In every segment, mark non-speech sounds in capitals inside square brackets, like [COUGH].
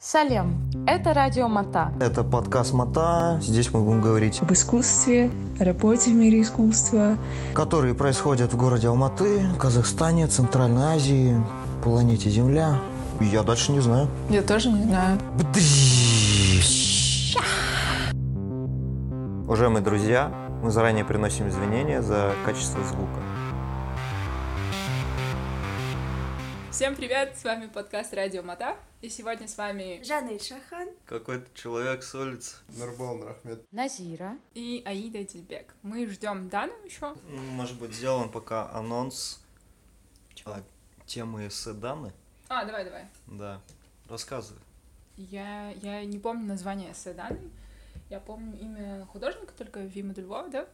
Салем, это радио Мата. Это подкаст Мата. Здесь мы будем говорить, об искусстве, о работе в мире искусства. которые происходят в городе Алматы, Казахстане, Центральной Азии, планете Земля. Я дальше не знаю. Я тоже не знаю. Уважаемые друзья, мы заранее приносим извинения за качество звука. Всем привет, с вами подкаст Радио Мата, и сегодня с вами Жанна Шахан. Какой-то человек с улицы. Нурбол Рахмет. Назира. и Аида Дильбек. Мы ждем Дану еще. Может быть, сделаем пока анонс а, темы эссе Даны? А, давай, давай. Да. Рассказывай. Я, я не помню название эссе Даны, я помню имя художника, только Вима Дульвова, да,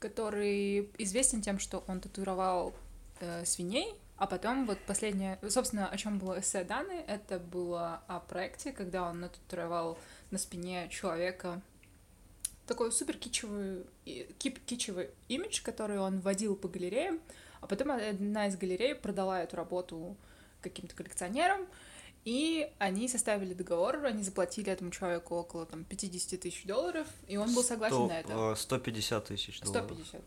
который известен тем, что он татуировал э, свиней, а потом вот последнее, собственно, о чем было эссе Даны, это было о проекте, когда он нататуировал на спине человека такой супер кичевый, кип- кичевый имидж, который он водил по галереям, а потом одна из галерей продала эту работу каким-то коллекционерам, и они составили договор, они заплатили этому человеку около там 50 тысяч долларов, и он был согласен Сто- на это. э, 150 тысяч долларов. 150.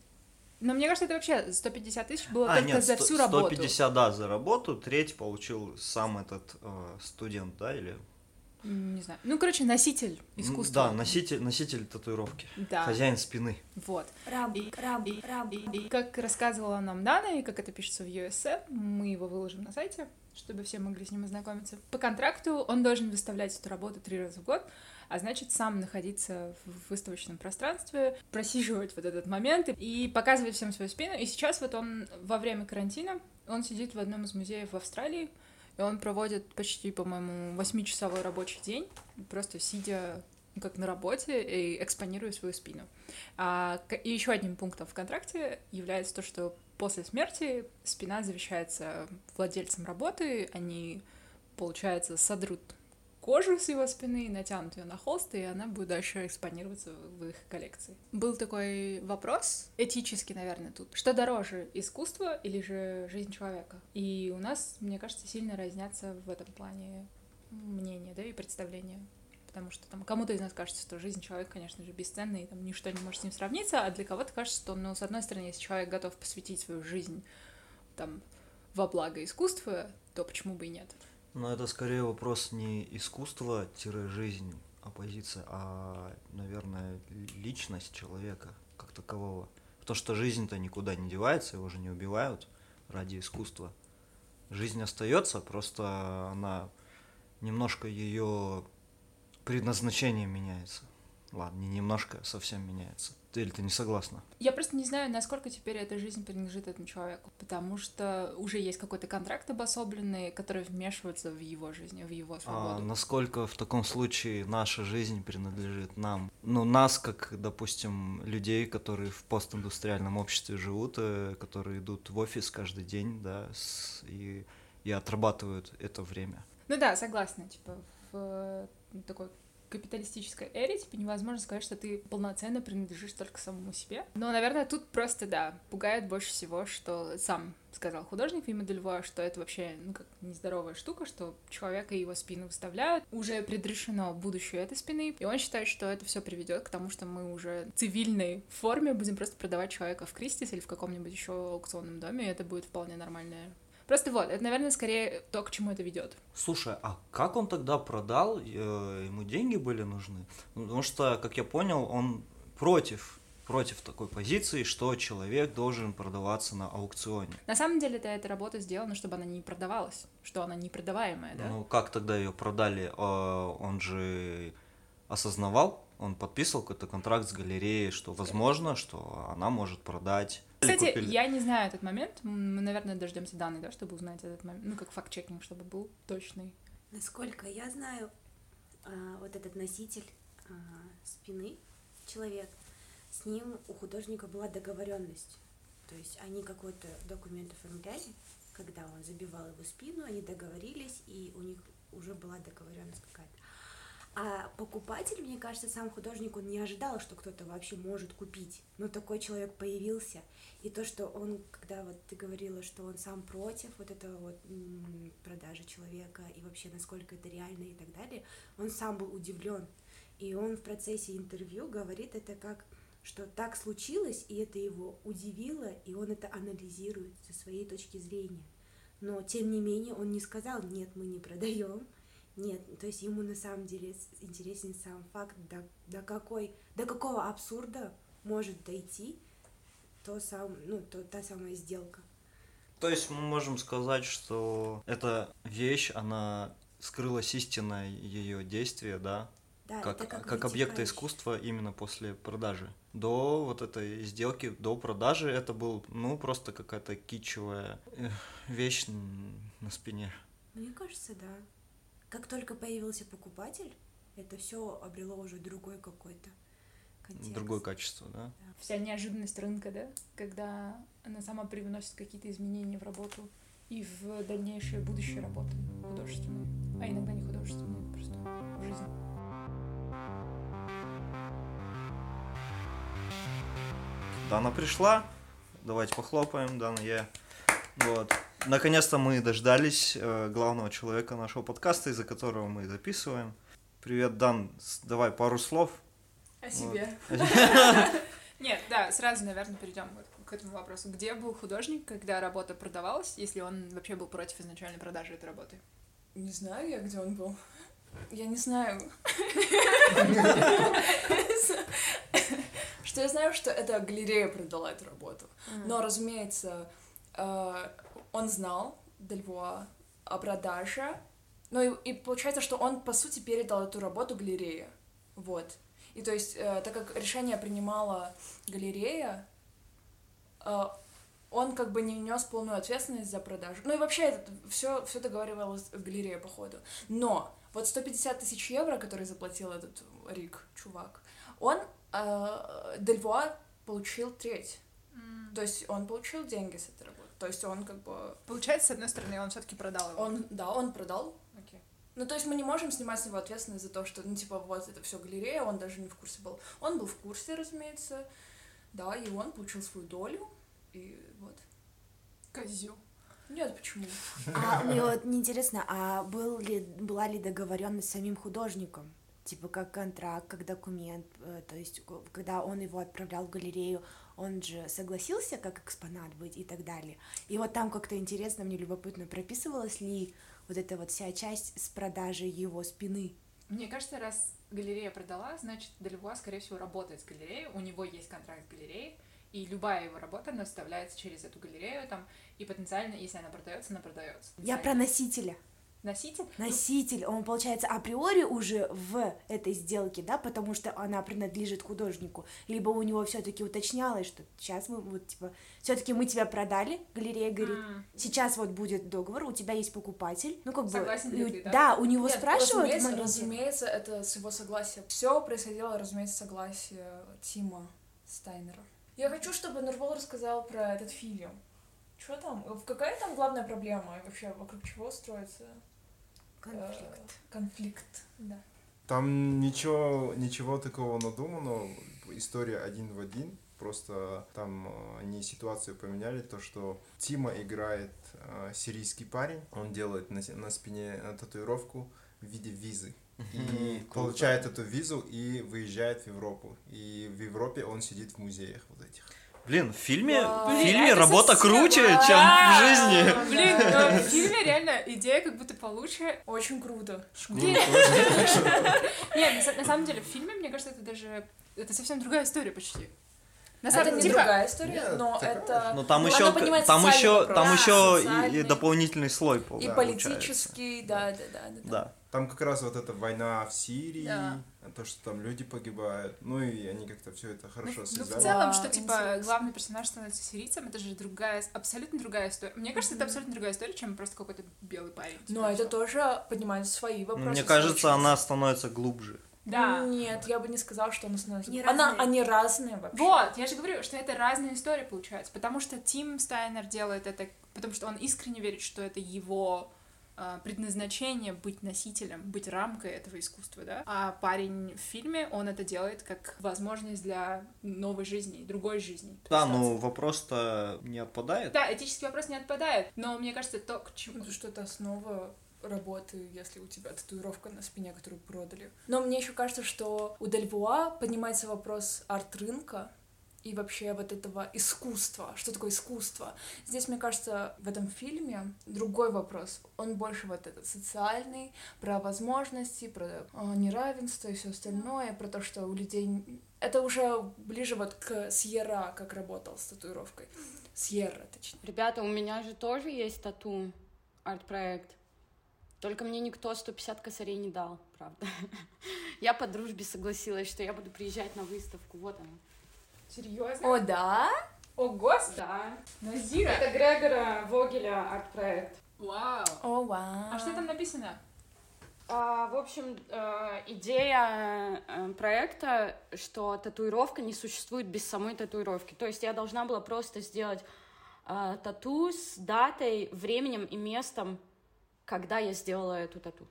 Но мне кажется, это вообще 150 тысяч было А, только нет, за сто- всю работу. 150, да, за работу, треть получил сам этот э, студент, да, или... Не знаю. Ну, короче, носитель искусства. Да, носитель, носитель татуировки. Да. Хозяин спины. Вот. Раб, И- раб, И, раб. и- как рассказывала нам Дана, и как это пишется в USF, мы его выложим на сайте, чтобы все могли с ним ознакомиться. По контракту он должен выставлять эту работу три раза в год, а значит, сам находиться в выставочном пространстве, просиживать вот этот момент и- и показывать всем свою спину. И сейчас вот он во время карантина, он сидит в одном из музеев в Австралии, и он проводит почти, по-моему, восьмичасовой рабочий день, просто сидя как на работе и экспонируя свою спину. А, и еще одним пунктом в контракте является то, что после смерти спина завещается владельцам работы, они, получается, содрут кожу с его спины, натянут ее на холст, и она будет дальше экспонироваться в их коллекции. Был такой вопрос, этический, наверное, тут. Что дороже, искусство или же жизнь человека? И у нас, мне кажется, сильно разнятся в этом плане мнения, да, и представления. Потому что там кому-то из нас кажется, что жизнь человека, конечно же, бесценна, и там ничто не может с ним сравниться, а для кого-то кажется, что, ну, с одной стороны, если человек готов посвятить свою жизнь там во благо искусства, то почему бы и нет? Но это скорее вопрос не искусство-жизнь, оппозиция, а, наверное, ли- личность человека как такового. То, что жизнь-то никуда не девается, его же не убивают ради искусства. Жизнь остается, просто она немножко ее предназначение меняется. Ладно, не немножко, а совсем меняется. Ты или ты не согласна? Я просто не знаю, насколько теперь эта жизнь принадлежит этому человеку, потому что уже есть какой-то контракт обособленный, который вмешивается в его жизнь, в его А свободу. насколько в таком случае наша жизнь принадлежит нам? Ну, нас, как, допустим, людей, которые в постиндустриальном обществе живут, э, которые идут в офис каждый день, да, с- и, и отрабатывают это время. Ну да, согласна, типа, в э, такой капиталистической эре, типа, невозможно сказать, что ты полноценно принадлежишь только самому себе. Но, наверное, тут просто, да, пугает больше всего, что сам сказал художник Вима Дельво, что это вообще, ну, как нездоровая штука, что человека и его спину выставляют. Уже предрешено будущее этой спины, и он считает, что это все приведет к тому, что мы уже в цивильной форме будем просто продавать человека в Кристис или в каком-нибудь еще аукционном доме, и это будет вполне нормальное Просто вот, это, наверное, скорее то, к чему это ведет. Слушай, а как он тогда продал? Э, Ему деньги были нужны? Ну, Потому что, как я понял, он против против такой позиции, что человек должен продаваться на аукционе. На самом деле, это эта работа сделана, чтобы она не продавалась, что она не продаваемая, да? Ну, как тогда ее продали? Э, Он же осознавал, он подписывал какой-то контракт с галереей, что возможно, что она может продать. Кстати, Купили. я не знаю этот момент. Мы, наверное, дождемся данных, да, чтобы узнать этот момент. Ну, как факт-чекинг, чтобы был точный. Насколько я знаю, а, вот этот носитель а, спины, человек, с ним у художника была договоренность. То есть они какой-то документ оформляли, когда он забивал его спину, они договорились, и у них уже была договоренность какая-то. А покупатель, мне кажется, сам художник, он не ожидал, что кто-то вообще может купить. Но такой человек появился. И то, что он, когда вот ты говорила, что он сам против вот этого вот продажи человека и вообще насколько это реально и так далее, он сам был удивлен. И он в процессе интервью говорит это как что так случилось, и это его удивило, и он это анализирует со своей точки зрения. Но, тем не менее, он не сказал, нет, мы не продаем, нет, то есть ему на самом деле интересен сам факт, до, до какой, до какого абсурда может дойти то сам, ну, то, та самая сделка. То есть мы можем сказать, что эта вещь, она скрылась истинное ее действие, да, Да, как, это как, объекта искусства именно после продажи. До вот этой сделки, до продажи это был, ну, просто какая-то кичевая э, вещь на спине. Мне кажется, да. Как только появился покупатель, это все обрело уже другой какой-то контекст. Другое качество, да? Вся неожиданность рынка, да, когда она сама привносит какие-то изменения в работу и в дальнейшее будущее работы художественной, а иногда не художественной, просто в жизни. Дана пришла. Давайте похлопаем, Дана, я. Вот. Наконец-то мы дождались э, главного человека нашего подкаста, из-за которого мы записываем. Привет, Дан, давай пару слов. О себе. Нет, да, сразу, наверное, перейдем к этому вопросу. Где был художник, когда работа продавалась, если он вообще был против изначальной продажи этой работы? Не знаю я, где он был. Я не знаю. Что я знаю, что эта галерея продала эту работу. Но, разумеется, э, он знал Дельвуа о продаже. Ну и, и получается, что он, по сути, передал эту работу галерее. Вот. И то есть, э, так как решение принимала галерея, э, он как бы не нес полную ответственность за продажу. Ну и вообще, все, все договаривалось в галерее, походу. Но вот 150 тысяч евро, которые заплатил этот Рик, чувак, он, э, Дельвуа получил треть. То есть он получил деньги с работы. То есть он как бы... Получается, с одной стороны, он все-таки продал его. Он, да, он продал. Окей. Ну, то есть мы не можем снимать с него ответственность за то, что, ну, типа, вот это все галерея, он даже не в курсе был. Он был в курсе, разумеется, да, и он получил свою долю, и вот. Козю. Нет, почему? А мне вот интересно, а был ли, была ли договоренность с самим художником? Типа как контракт, как документ, э, то есть ко- когда он его отправлял в галерею, он же согласился как экспонат быть и так далее. И вот там как-то интересно, мне любопытно, прописывалась ли вот эта вот вся часть с продажей его спины. Мне кажется, раз галерея продала, значит, Дельвуа, скорее всего, работает с галереей, у него есть контракт с галереей, и любая его работа, она вставляется через эту галерею, там, и потенциально, если она продается, она продается. Я про носителя. Носитель. Носитель, он получается априори уже в этой сделке, да, потому что она принадлежит художнику, либо у него все-таки уточнялось, что сейчас мы вот типа, все-таки мы тебя продали, галерея говорит, М. сейчас вот будет договор, у тебя есть покупатель, ну как бы, Согласен ли и у- ты, да? да, у него Нет, спрашивают, в разумеется, разумеется, это с его согласия. Все происходило, разумеется, с согласия Тима Стайнера. Я хочу, чтобы Нурбол рассказал про этот фильм. Что там? Какая там главная проблема? Вообще, вокруг чего строится э, Конфликт. конфликт? Да. Там ничего, ничего такого надуманного, история один в один. Просто там э, они ситуацию поменяли, то что Тима играет э, сирийский парень, он делает на, на спине э, татуировку в виде визы. И получает эту визу и выезжает в Европу. И в Европе он сидит в музеях вот этих. Блин, в фильме, Вау. в Блин, фильме это работа совсем- круче, Да. чем в жизни. Блин, [LAUGHS] но в фильме реально идея как будто получше. Очень круто. Блин. [LAUGHS] Нет, на са- на самом деле в фильме, мне кажется, это даже... Это совсем другая история почти. На Это самом не типа, другая история, Нет, но такая это... Но там Ну, еще, она понимает там еще, вопрос. там Да, еще и- и дополнительный слой И получается. политический, да, да, да, да. да. Там как раз вот эта война в Сирии, Да. то, что там люди погибают. Ну и они как-то все это Ну, хорошо ну, в связали. целом, что, типа, интересно. главный персонаж становится сирийцем, это же другая, абсолютно другая история. Мне кажется, это абсолютно другая история, чем просто какой-то белый парень. Но типа, это всё. тоже поднимает свои вопросы. Ну, Мне кажется, случаются. она становится глубже. Да. Нет, я бы не сказала, что она становится... Они она, разные. они разные вообще. Вот, я же говорю, что это разные истории получается, потому что Тим Стайнер делает это, потому что он искренне верит, что это его предназначение быть носителем, быть рамкой этого искусства, да. А парень в фильме, он это делает как возможность для новой жизни, другой жизни. Да, ну вопрос-то не отпадает. Да, этический вопрос не отпадает, но мне кажется, то, к чему... Что это основа работы, если у тебя татуировка на спине, которую продали. Но мне еще кажется, что у Дельвуа поднимается вопрос арт-рынка и вообще вот этого искусства. Что такое искусство? Здесь, мне кажется, в этом фильме другой вопрос. Он больше вот этот социальный, про возможности, про э, неравенство и все остальное, про то, что у людей... Это уже ближе вот к Сьерра, как работал с татуировкой. Сьерра, точнее. Ребята, у меня же тоже есть тату, арт-проект. Только мне никто 150 косарей не дал, правда. [LAUGHS] Я по дружбе согласилась, что я буду приезжать на выставку. Вот она. Серьезно? О, да? О, господи! Да. Назира! Это Грегора Вогеля арт-проект. Вау! О, вау. А что там написано? А, в общем, э, идея э, проекта, что татуировка не существует без самой татуировки. То есть я должна была просто сделать э, тату с датой, временем и местом, когда я сделала эту тату.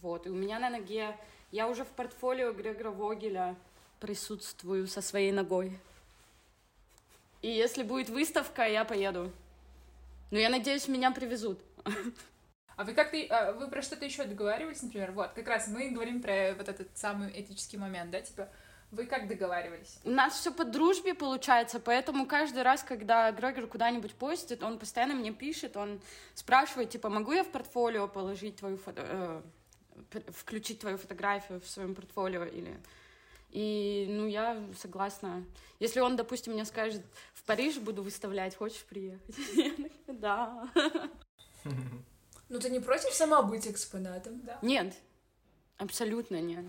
Вот, и у меня на ноге, я уже в портфолио Грегора Вогеля присутствую со своей ногой. И если будет выставка, я поеду. Но я надеюсь, меня привезут. А вы как-то, а, вы про что-то еще договаривались, например? Вот, как раз мы говорим про вот этот самый этический момент, да, типа, вы как договаривались? У нас все по дружбе получается, поэтому каждый раз, когда Грегор куда-нибудь постит, он постоянно мне пишет, он спрашивает, типа, могу я в портфолио положить твою фото... э, включить твою фотографию в своем портфолио или... И, ну, я согласна. Если он, допустим, мне скажет, в Париж буду выставлять, хочешь приехать? [LAUGHS] Да. Ну ты не против сама быть экспонатом? Да. Нет, абсолютно нет.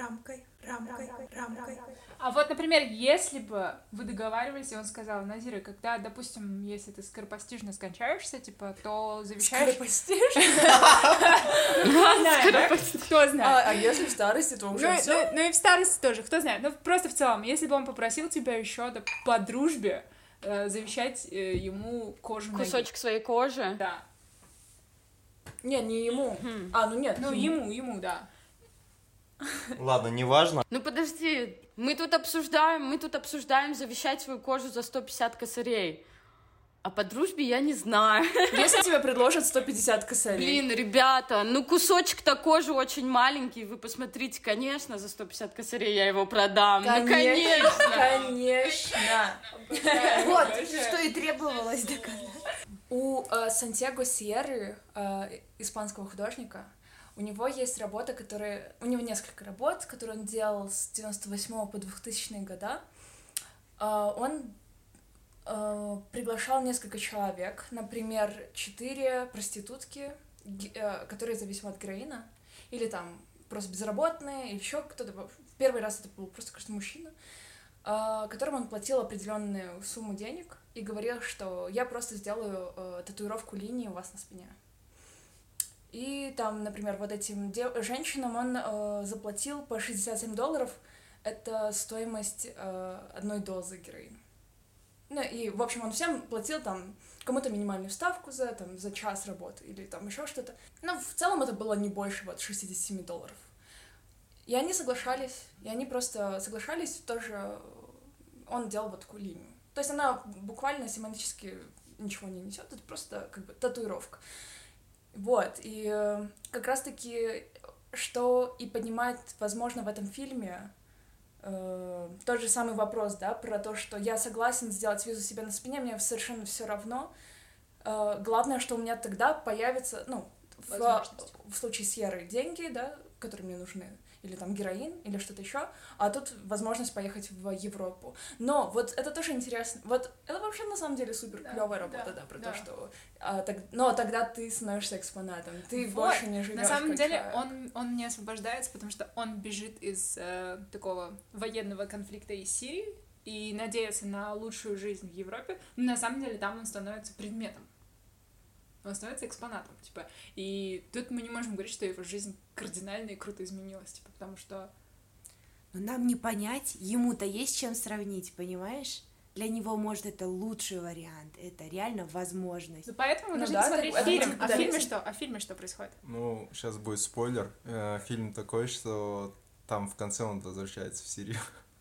Рамкой, рамкой, рамкой. А вот, например, если бы вы договаривались, и он сказал, Назира, когда, допустим, если ты скоропостижно скончаешься, типа, то завещаешь... Скоропостижно? Кто знает, да? Кто знает? А, а если в старости, то Ну, уже и- все. ну- ну и в старости тоже, кто знает. Ну, просто в целом, если бы он попросил тебя еще по дружбе э, завещать э, ему кожу. Кусочек своей кожи. Да. Не, не ему. А, ну нет. Ну, ему, ему, да. Ладно, неважно. Ну подожди, мы тут обсуждаем, мы тут обсуждаем завещать свою кожу за 150 косарей. А по дружбе я не знаю. Если тебе предложат 150 косарей. Блин, ребята, ну кусочек-то кожи очень маленький. Вы посмотрите, конечно, за 150 косарей я его продам. Ну, конечно. Конечно. Вот, что и требовалось доказать. У э, Сантьяго Сьерры, э, испанского художника, у него есть работа, которая... У него несколько работ, которые он делал с 98 по 2000 года. Э, он э, приглашал несколько человек, например, четыре проститутки, э, которые зависимы от героина, или там просто безработные, или еще кто-то. В первый раз это был просто кажется мужчина, э, которым он платил определенную сумму денег и говорил, что я просто сделаю э, татуировку линии у вас на спине. И там, например, вот этим де- женщинам он э, заплатил по 67 долларов. Это стоимость э, одной дозы героина. Ну и, в общем, он всем платил там кому-то минимальную ставку за, там, за час работы или там еще что-то. Но в целом это было не больше вот 67 долларов. И они соглашались, и они просто соглашались тоже, он делал вот такую линию. То есть она буквально семантически ничего не несет, это просто как бы татуировка. Вот, и э, как раз-таки, что и поднимает, возможно, в этом фильме э, тот же самый вопрос, да, про то, что я согласен сделать визу себе на спине, мне совершенно все равно. Э, главное, что у меня тогда появится, ну, в, в случае с Ерой деньги, да, которые мне нужны, или там героин, или что-то еще, а тут возможность поехать в Европу. Но вот это тоже интересно. Вот это вообще на самом деле супер клевая Да, работа, да, да, про да. то, что а, так- но тогда ты становишься экспонатом, ты Вот. больше не живешь. На самом деле человек. он, он не освобождается, потому что он бежит из э, такого военного конфликта из Сирии и надеется на лучшую жизнь в Европе. Но на самом деле там он становится предметом. Он становится экспонатом, типа. И тут мы не можем говорить, что его жизнь кардинально и круто изменилась, типа, потому что Но нам не понять, ему-то есть чем сравнить, понимаешь? для него, может, это лучший вариант, это реально возможность. Ну, поэтому Ну должны да, посмотреть это- фильм. это А в фильме что? А в фильме что происходит? Ну, сейчас будет спойлер. Э, Фильм такой, что там в конце он возвращается в Сирию. [LAUGHS]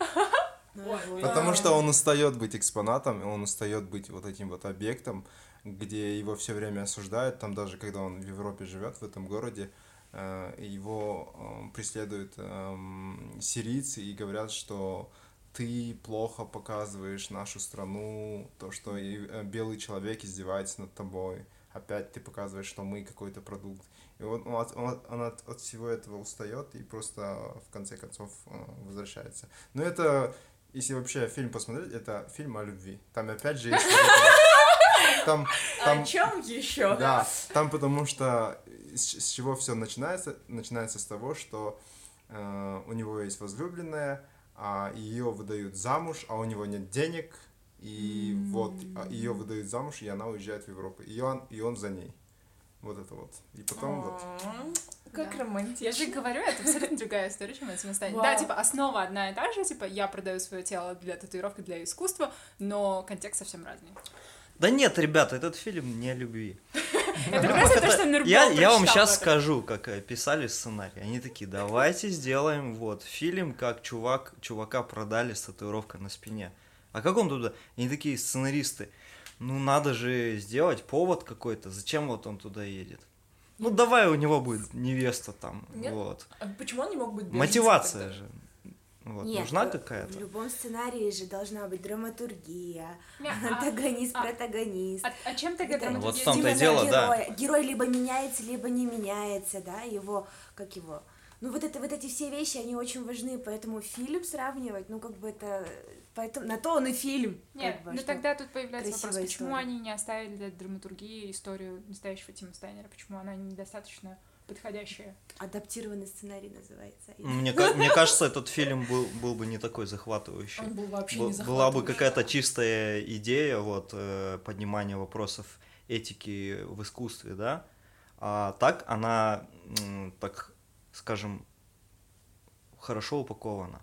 Потому что он устает быть экспонатом, и он устает быть вот этим вот объектом, где его все время осуждают. Там даже когда он в Европе живет, в этом городе, э, его э, преследуют эм, сирийцы и говорят, что ты плохо показываешь нашу страну, то, что э, белый человек издевается над тобой. Опять ты показываешь, что мы какой-то продукт. И он, он, от- он от, от всего этого устает и просто в конце концов э, возвращается. Но это, если вообще фильм посмотреть, это фильм о любви. Там опять же есть... Там, там, О чем еще? да, там потому что с, с чего все начинается? Начинается с того, что э, у него есть возлюбленная, а ее выдают замуж, а у него нет денег, и вот ее выдают замуж, и она уезжает в Европу, и он, и он за ней. Вот это вот. И потом вот. Как Да. романтично. Я же говорю, это абсолютно другая история, чем это самостоятельно. Да, типа, основа одна и та же, типа, я продаю свое тело для татуировки, для искусства, но контекст совсем разный. Да нет, ребята, этот фильм не о любви. Это просто то, что Нурбол Я, я вам сейчас скажу, как э, писали сценарий. Они такие, давайте сделаем вот фильм, как чувак, чувака продали с татуировкой на спине. А как он туда? Они такие сценаристы. Ну надо же сделать повод какой-то. Зачем вот он туда едет? Ну давай у него будет невеста там. Нет? Вот. А почему он не мог быть беженцем Мотивация тогда? же. Вот. Нет, Нужна в- какая-то? В любом сценарии же должна быть драматургия, Не, а- антагонист, а- протагонист. А, а чем тогда Ну, вот в драматургия том-то и дело, да. героя. Герой либо меняется, либо не меняется, да, его, как его. Ну, вот, это, вот эти все вещи, они очень важны, поэтому фильм сравнивать, ну, как бы это... Поэтому на то он и фильм. Нет, как бы, ну тогда тут появляется вопрос, красивая почему история. они не оставили для драматургии историю настоящего Тима Стайнера, почему она недостаточно подходящая. Адаптированный сценарий называется. Мне, мне кажется, этот фильм был, был бы не такой захватывающий. Он был вообще не была бы захватывающий. какая-то чистая идея, вот, э, поднимания вопросов этики в искусстве, да, а так она, так скажем, хорошо упакована.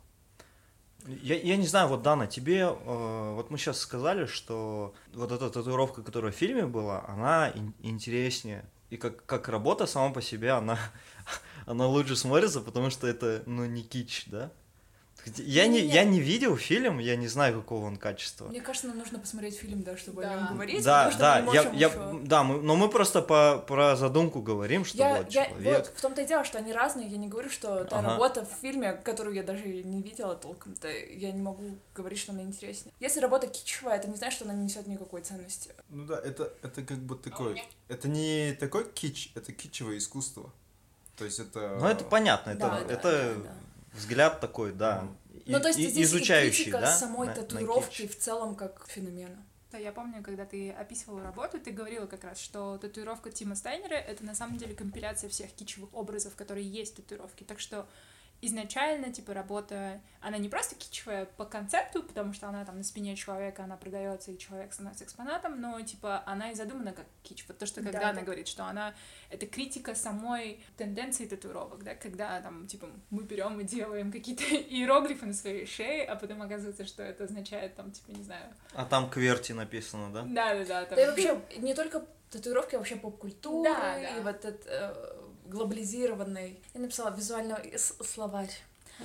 Я, я не знаю, вот, Дана, тебе, э, вот мы сейчас сказали, что вот эта татуировка, которая в фильме была, она ин- интереснее. И как, как работа сама по себе, она, [LAUGHS] она лучше смотрится, потому что это, ну, не кич, да? Я не, я не видел фильм, я не знаю, какого он качества. Мне кажется, нам нужно посмотреть фильм, да, чтобы Да. о нем говорить. Да, да, мы я, я, ещё- да, мы, но мы просто по, про задумку говорим, что Я, вот я- человек. вот в том-то и дело, что они разные. Я не говорю, что та Ага. работа в фильме, которую я даже не видела толком-то, я не могу говорить, что она интереснее. Если работа кичевая, это не значит, что она не несет никакой ценности. Ну да, это, это как бы такой... Это не такой кич, это кичевое искусство. То есть это... Ну, это понятно, это, Да, да, это да, да. Взгляд такой, да, и- Ну, то есть и- здесь изучающий, и критика да, самой на- на татуировки кич. в целом как феномена. Да, я помню, когда ты описывала работу, ты говорила как раз, что татуировка Тима Стайнера — это на самом деле компиляция всех кичевых образов, которые есть в татуировке. Так что изначально, типа, работа, она не просто кичевая по концепту, потому что она там на спине человека, она продается, и человек становится экспонатом, но, типа, она и задумана как кич. Вот то, что когда Да, она да. говорит, что она — это критика самой тенденции татуировок, да, когда там, типа, мы берем и делаем какие-то [LAUGHS] иероглифы на своей шее, а потом оказывается, что это означает, там, типа, не знаю... А там кверти написано, да? Да-да-да. там- Да и вообще не только татуировки, а вообще поп-культуры, Да, да. и вот этот э, глобализированный. Я написала визуальный словарь.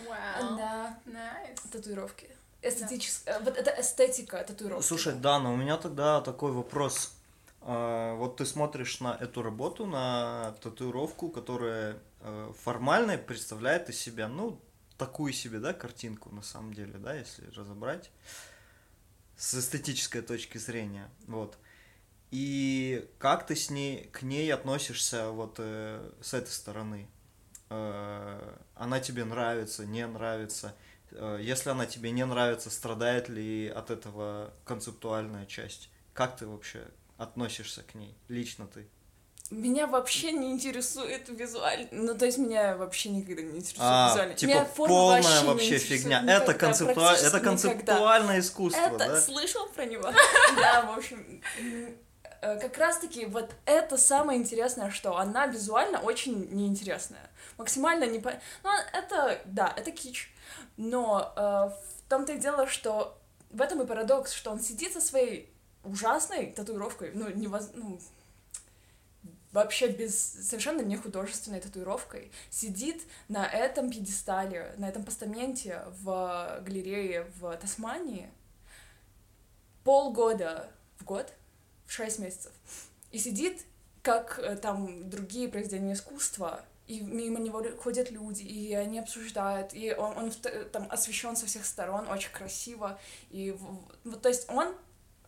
Вау. Да, Nice. татуировки. Эстетическая, вот это эстетика татуировки. Слушай, Дана, у меня тогда такой вопрос. А, Вот ты смотришь на эту работу, на татуировку, которая э, формально представляет из себя, ну, такую себе, да, картинку, на самом деле, да, если разобрать, с эстетической точки зрения, вот. И как ты с ней, к ней относишься вот э, с этой стороны? Э, она тебе нравится, не нравится? Э, Если она тебе не нравится, страдает ли от этого концептуальная часть? Как ты вообще относишься к ней, лично ты? Меня вообще не интересует визуально. Ну, то есть меня вообще никогда не интересует А, визуально. типа Меня форма полная вообще, не вообще фигня. никогда, это, практически это никогда. концептуальное искусство, Это да? слышал про него? [LAUGHS] Да, в общем, как раз-таки вот это самое интересное, что она визуально очень неинтересная. Максимально не... по- Ну, это, да, это кич. Но э, в том-то и дело, что в этом и парадокс, что он сидит со своей ужасной татуировкой, ну, невоз... ну вообще без совершенно не художественной татуировкой, сидит на этом пьедестале, на этом постаменте в галерее в Тасмании полгода в год, в шесть месяцев, и сидит, как э, там другие произведения искусства, и мимо него ходят люди, и они обсуждают, и он, он там освещен со всех сторон, очень красиво, и вот, то есть он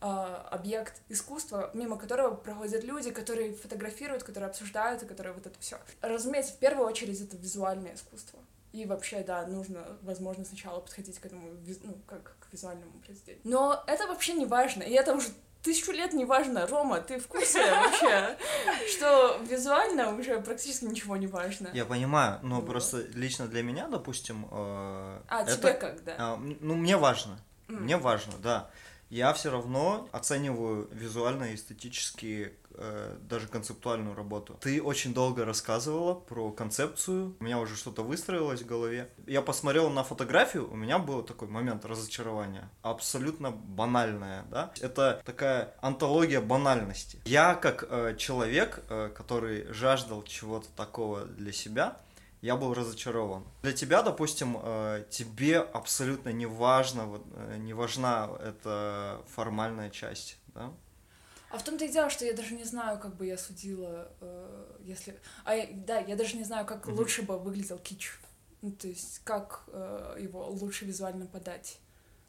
а, объект искусства, мимо которого проходят люди, которые фотографируют, которые обсуждают, и которые вот это все. Разумеется, в первую очередь это визуальное искусство. И вообще, да, нужно, возможно, сначала подходить к этому, ну, как к визуальному произведению. Но это вообще не важно, и это уже тысячу лет не важно. Рома, ты в курсе вообще, [LAUGHS] что визуально уже практически ничего не важно. Я понимаю, но просто лично для меня, допустим... Э, а, тебе как, да? А, ну, мне важно. Мне важно, да я все равно оцениваю визуально и эстетически э, даже концептуальную работу. Ты очень долго рассказывала про концепцию, у меня уже что-то выстроилось в голове. Я посмотрел на фотографию, у меня был такой момент разочарования, абсолютно банальная, да. Это такая антология банальности. Я как э, человек, э, который жаждал чего-то такого для себя, я был разочарован. Для тебя, допустим, э, тебе абсолютно не важно, э, не важна эта формальная часть, да? А в том-то и дело, что я даже не знаю, как бы я судила, э, если... А да, я даже не знаю, как mm-hmm. лучше бы выглядел кич. Ну, то есть, как его лучше визуально подать.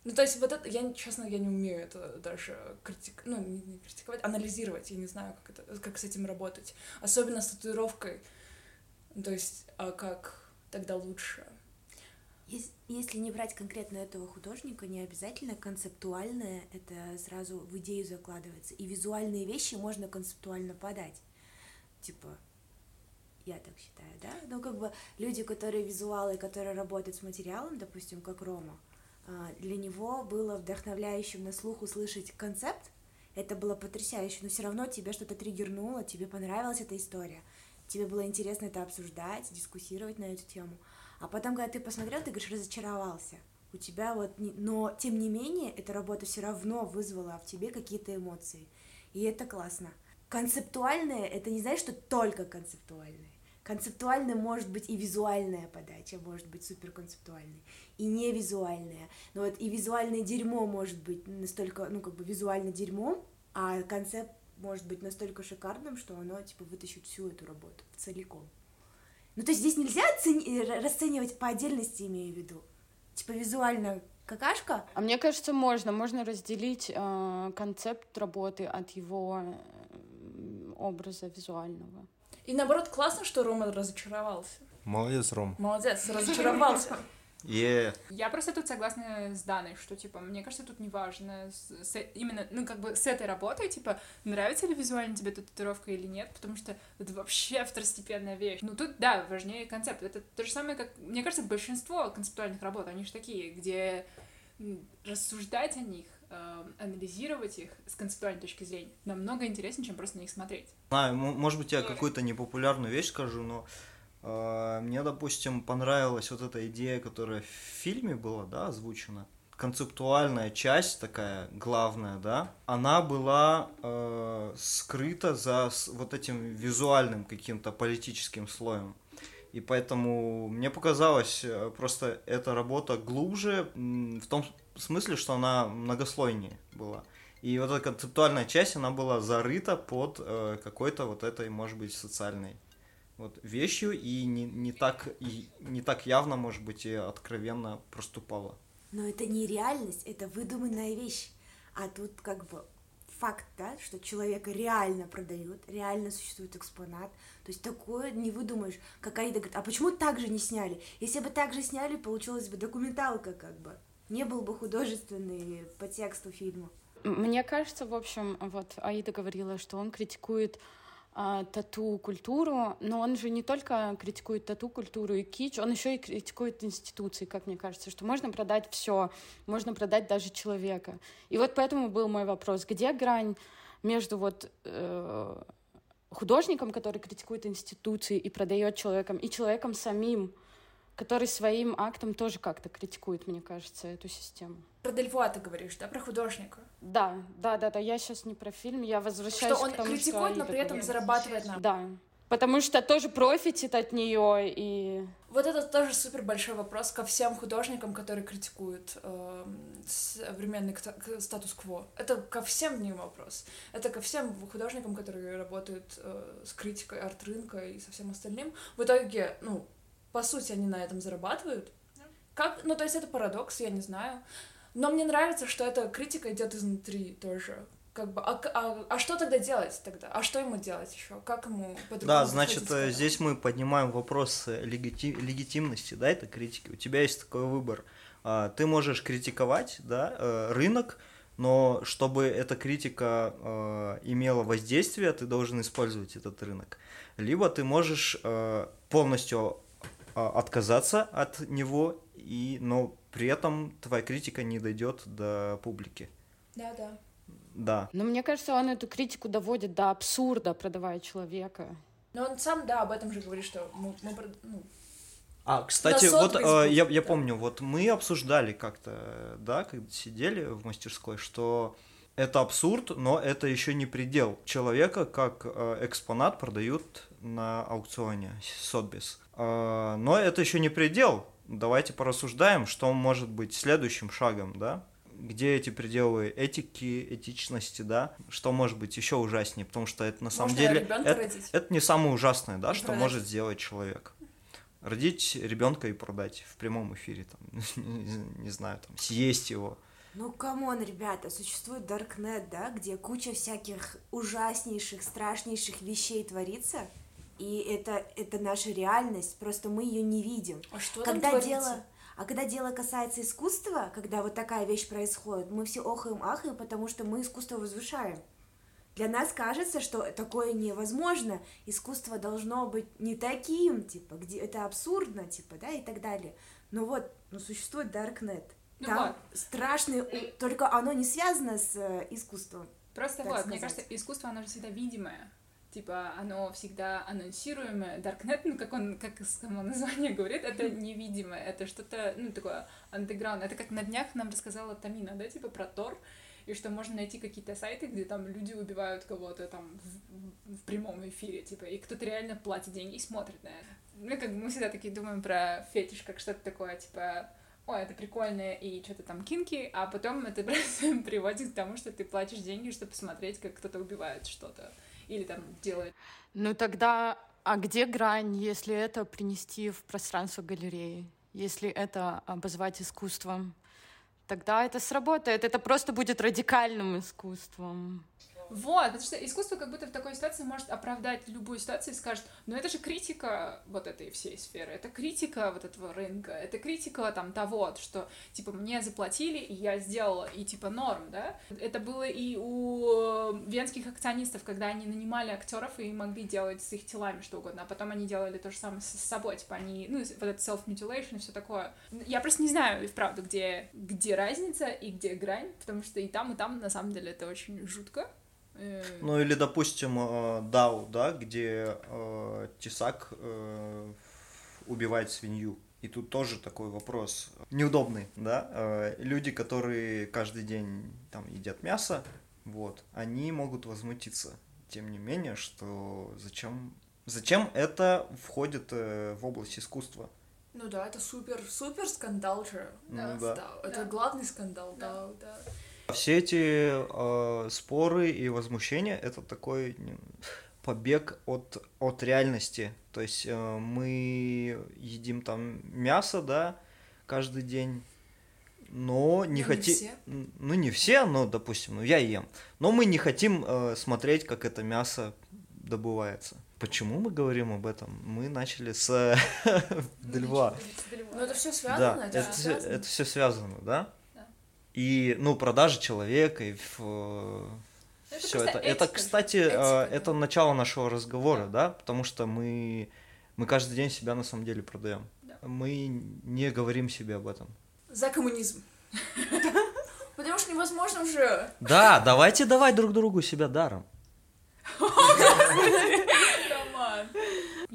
Ну, то есть, вот это, я, честно, я не умею это даже критик... ну, не, не критиковать, анализировать. Я не знаю, как, это, как с этим работать. Особенно с татуировкой. То есть, а как тогда лучше? Если не брать конкретно этого художника, не обязательно концептуальное, это сразу в идею закладывается. И визуальные вещи можно концептуально подать. Типа, я так считаю, да? Ну, как бы люди, которые визуалы, которые работают с материалом, допустим, как Рома, а, для него было вдохновляющим на слух услышать концепт, это было потрясающе, но все равно тебе что-то триггернуло, тебе понравилась эта история — тебе было интересно это обсуждать, дискуссировать на эту тему. А потом, когда ты посмотрел, ты говоришь, разочаровался. У тебя вот, но тем не менее, эта работа все равно вызвала в тебе какие-то эмоции. И это классно. Концептуальное, это не значит, что только концептуальное. Концептуальное может быть и визуальная подача, может быть супер концептуальной, и не визуальная. Но вот и визуальное дерьмо может быть настолько, ну, как бы визуально дерьмом, а концепт может быть настолько шикарным, что оно, типа, вытащит всю эту работу целиком. Ну, то есть здесь нельзя оцени- э, расценивать по отдельности, имею в виду. Типа, визуально какашка. А мне кажется, можно. Можно разделить э, концепт работы от его э, образа визуального. И наоборот, классно, что Рома разочаровался. Молодец, Ром. Молодец, разочаровался. [LAUGHS] Yeah. Я просто тут согласна с Даной, что, типа, мне кажется, тут неважно с, с, именно, ну, как бы с этой работой, типа, нравится ли визуально тебе татуировка или нет, потому что это вообще второстепенная вещь. Ну, тут, да, важнее концепт. Это то же самое, как, мне кажется, большинство концептуальных работ, они же такие, где рассуждать о них, э, анализировать их с концептуальной точки зрения намного интереснее, чем просто на них смотреть. А, может быть, я какую-то непопулярную вещь скажу, но мне, допустим, понравилась вот эта идея, которая в фильме была, да, озвучена. Концептуальная часть такая главная, да, она была э, скрыта за вот этим визуальным каким-то политическим слоем. И поэтому мне показалось э, просто эта работа глубже в том смысле, что она многослойнее была. И вот эта концептуальная часть, она была зарыта под э, какой-то вот этой, может быть, социальной вот, вещью и не, не, так, и не так явно, может быть, и откровенно проступала. Но это не реальность, это выдуманная вещь. А тут как бы факт, да, что человека реально продают, реально существует экспонат. То есть такое не выдумаешь. Как Аида говорит, а почему так же не сняли? Если бы так же сняли, получилась бы документалка как бы. Не был бы художественный по тексту фильма. Мне кажется, в общем, вот Аида говорила, что он критикует тату-культуру, но он же не только критикует тату-культуру и кич, он еще и критикует институции, как мне кажется, что можно продать все, можно продать даже человека. И вот поэтому был мой вопрос, где грань между вот э, художником, который критикует институции и продает человеком, и человеком самим, который своим актом тоже как-то критикует, мне кажется, эту систему. Про Дельвуа ты говоришь, да, про художника. Да, да, да, да, я сейчас не про фильм, я возвращаюсь Что он к тому, критикует, что но при этом зарабатывает на. Да, потому что тоже профитит от нее и Вот это тоже супер большой вопрос ко всем художникам, которые критикуют эм, современный статус-кво. Это ко всем ним вопрос. Это ко всем художникам, которые работают э, с критикой арт-рынка и со всем остальным. В итоге, ну, по сути, они на этом зарабатывают. Как, ну, то есть это парадокс, я не знаю. Но мне нравится, что эта критика идет изнутри тоже. Как бы, а, а, а что тогда делать тогда? А что ему делать еще? Как ему по-другому Да, значит, э, здесь мы поднимаем вопрос э, легити- легитимности, да, этой критики. У тебя есть такой выбор. А, Ты можешь критиковать, да, э, рынок, но чтобы эта критика э, имела воздействие, ты должен использовать этот рынок. Либо ты можешь э, полностью отказаться от него, и, но при этом твоя критика не дойдет до публики. Да, да. Да. Но мне кажется, он эту критику доводит до абсурда, продавая человека. Но он сам, да, об этом же говорит, что мы, мы прод- ну, А, кстати, вот э, я, я да. помню, вот мы обсуждали как-то, да, когда сидели в мастерской, что это абсурд, но это еще не предел. Человека как э, экспонат продают на аукционе Сотбис. Э, но это еще не предел. Давайте порассуждаем, что может быть следующим шагом, да? Где эти пределы этики, этичности, да? Что может быть еще ужаснее? Потому что это на самом Можно деле это, родить. это не самое ужасное, да, И что продать. может сделать человек родить ребенка и продать в прямом эфире, там, [LAUGHS] не, не знаю, там, съесть его. Ну, come on, ребята, существует Даркнет, да, где куча всяких ужаснейших, страшнейших вещей творится, и это, это наша реальность, просто мы ее не видим. а что там когда творится? дело, а когда дело касается искусства, когда вот такая вещь происходит, мы все охаем, ахаем, потому что мы искусство возвышаем. Для нас кажется, что такое невозможно, искусство должно быть не таким, типа, где это абсурдно, типа, да, и так далее. Но вот, ну, существует Даркнет. Ну Там вот. страшный, у- только оно не связано с э, искусством. Просто вот, мне сказать. кажется, искусство, оно же всегда видимое. Типа, оно всегда анонсируемое. Darknet, ну, как он, как само название говорит, это невидимое. Это что-то, ну, такое андеграунд. Это как на днях нам рассказала Тамина, да, типа, про Тор. И что можно найти какие-то сайты, где там люди убивают кого-то там в, в- прямом эфире, типа, и кто-то реально платит деньги и смотрит на это. Ну, как бы мы всегда такие думаем про фетиш, как что-то такое, типа, ой, это прикольно, и что-то там кинки, а потом это [LAUGHS] приводит к тому, что ты платишь деньги, чтобы посмотреть, как кто-то убивает что-то. Или там делает. Ну тогда, а где грань, если это принести в пространство галереи? Если это обозвать искусством? Тогда это сработает. Это просто будет радикальным искусством. Вот, потому что искусство как будто в такой ситуации может оправдать любую ситуацию и скажет, ну это же критика вот этой всей сферы, это критика вот этого рынка, это критика там того, что типа мне заплатили, и я сделала, и типа норм, да? Это было и у венских акционистов, когда они нанимали актеров и могли делать с их телами что угодно, а потом они делали то же самое с собой, типа они, ну, вот это self-mutilation и все такое. Я просто не знаю, и вправду, где, где разница и где грань, потому что и там, и там, на самом деле, это очень жутко. Э, Ну или, допустим, э, Дау, да, где э, тесак э, убивает свинью. И тут тоже такой вопрос неудобный, да. Э, люди, которые каждый день там едят мясо, вот, они могут возмутиться. Тем не менее, что зачем, зачем это входит э, в область искусства? Ну да, это супер, супер скандал же. Ну Да, да. Это главный скандал, да, да. Все эти э, споры и возмущения это такой побег от, от реальности. То есть э, мы едим там мясо, да, каждый день, но не Ну, хотим. Ну, не все, но, допустим, ну я ем. Но мы не хотим э, смотреть, как это мясо добывается. Почему мы говорим об этом? Мы начали с [LAUGHS] Дельва. Ну это все связано, Да, это, это все связано, да? И, ну, продажа человека, и все Это это. просто Это, этика же. кстати, Этика, э, да. это начало нашего разговора, да, потому что мы, мы каждый день себя на самом деле продаем. Да. Мы не говорим себе об этом. За коммунизм. [LAUGHS] Потому что невозможно уже. Да, давайте давать друг другу себя даром. [LAUGHS]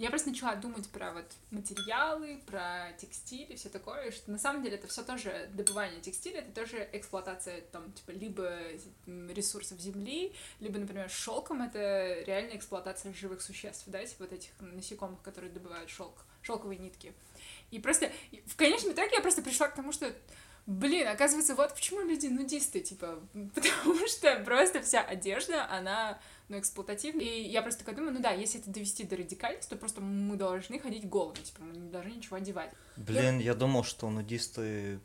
Я просто начала думать про вот материалы, про текстиль и все такое, что на самом деле это все тоже добывание текстиля, это тоже эксплуатация там типа либо ресурсов земли, либо, например, шелком это реальная эксплуатация живых существ, да, типа вот этих насекомых, которые добывают шелк, шелковые нитки. И просто в конечном итоге я просто пришла к тому, что Блин, оказывается, вот почему люди нудисты, типа, [LAUGHS] потому что просто вся одежда, она, ну, эксплуативная. И я просто такая думаю, ну да, если это довести до радикальности, то просто мы должны ходить голыми, типа, мы не должны ничего одевать. Блин, я думал, что нудисты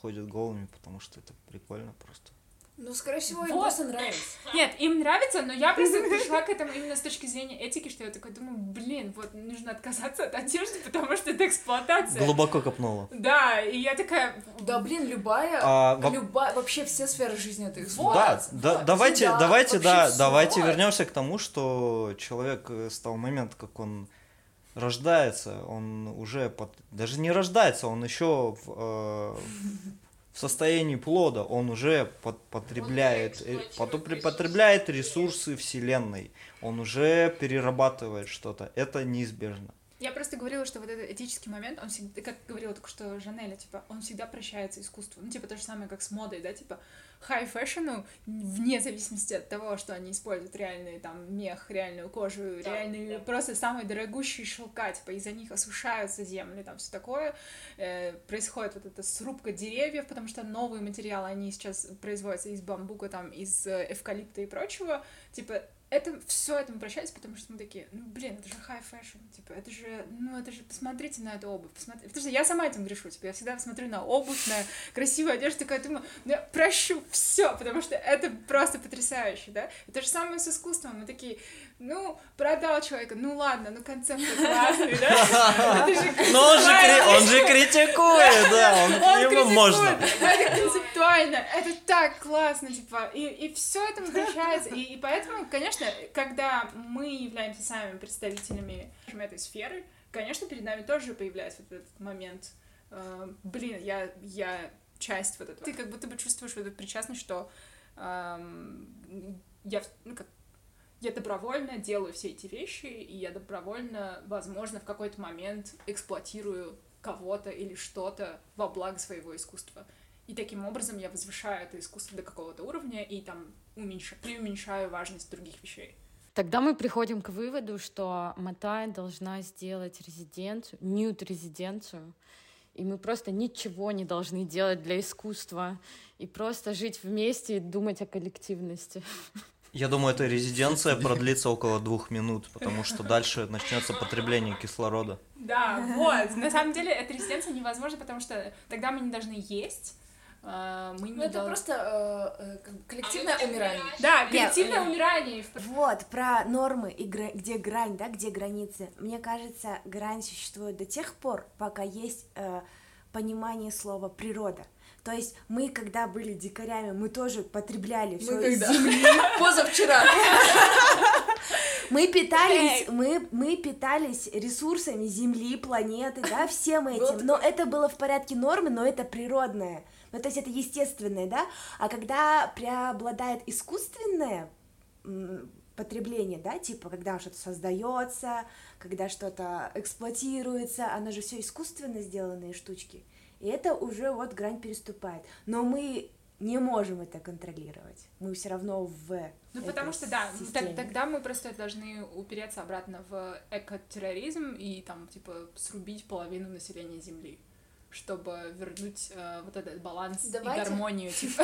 ходят голыми, потому что это прикольно просто. Ну, скорее всего, им Вот. просто нравится. Нет, им нравится, но я просто пришла к этому именно с точки зрения этики, что я такой думаю, блин, вот нужно отказаться от одежды, потому что это эксплуатация. Глубоко копнула. Да, и я такая, Да, блин, любая, А, во- любая, вообще все сферы жизни это Да, эксплуатация. да, Вот, давайте, еда, давайте, да, давайте вернемся к тому, что человек э, с того момента, как он рождается, он уже под- даже не рождается, он еще в, э, в состоянии плода, он уже под- потребляет, э, потопре- потребляет ресурсы вселенной, он уже перерабатывает что-то. Это неизбежно. Я просто говорила, что вот этот этический момент, он всегда, как говорила только что Жанеля, типа, он всегда прощается искусству. Ну, типа, то же самое, как с модой, да, типа, fashion, вне зависимости от того, что они используют реальный там мех, реальную кожу, реальные, просто самые дорогущие шелка, типа, из-за них осушаются земли, там все такое. Э, происходит вот эта срубка деревьев, потому что новые материалы, они сейчас производятся из бамбука, там, из э, эвкалипта и прочего. Типа, это все этому прощается, потому что мы такие, ну блин, это же high fashion, типа, это же, ну это же, посмотрите на эту обувь, посмотрите, потому что я сама этим грешу, типа, я всегда смотрю на обувь, на красивую одежду, такая думаю, ну, я прощу все, потому что это просто потрясающе, да, и то же самое с искусством, мы такие, ну, продал человека, ну ладно, ну концепт классный, да, [LAUGHS] Но он же, он критикует, да, он, Он ему критикует. можно. Это концептуально, это так классно, типа, и, и все это возвращается. И, и поэтому, конечно, когда мы являемся самими представителями этой сферы, конечно, перед нами тоже появляется вот этот момент, э, блин, я, я часть вот этого. Ты как будто бы чувствуешь вот эту причастность, что эм, я, ну, как, я добровольно делаю все эти вещи, и я добровольно, возможно, в какой-то момент эксплуатирую кого-то или что-то во благо своего искусства. И таким образом я возвышаю это искусство до какого-то уровня и там уменьша- преуменьшаю важность других вещей. Тогда мы приходим к выводу, что Матай должна сделать резиденцию, ньют-резиденцию, и мы просто ничего не должны делать для искусства, и просто жить вместе и думать о коллективности. [LAUGHS] Я думаю, эта резиденция продлится около двух минут, потому что дальше начнется потребление кислорода. Да, вот. На самом деле эта резиденция невозможна, потому что тогда мы не должны есть, э, мы не Ну, это дол- просто э, э, как бы коллективное умирание. Да, Нет, коллективное э, умирание. Вот, про нормы и гра- где грань, да, где границы. Мне кажется, грань существует до тех пор, пока есть э, понимание слова природа. То есть мы, когда были дикарями, мы тоже потребляли все из земли. [LAUGHS] Позавчера. [LAUGHS] Мы питались, мы, мы питались ресурсами Земли, планеты, да, всем [LAUGHS] этим. Но это было в порядке нормы, но это природное. Ну, то есть это естественное, да? А когда преобладает искусственное потребление, да, типа, когда что-то создается, когда что-то эксплуатируется, оно же все искусственно сделанные штучки. И это уже вот грань переступает. Но мы не можем это контролировать. Мы все равно в Ну, этой потому что, да, так- системе. тогда мы просто должны упереться обратно в экотерроризм и там, типа, срубить половину населения Земли, чтобы вернуть э, вот этот баланс Давайте. и гармонию, [LAUGHS] типа.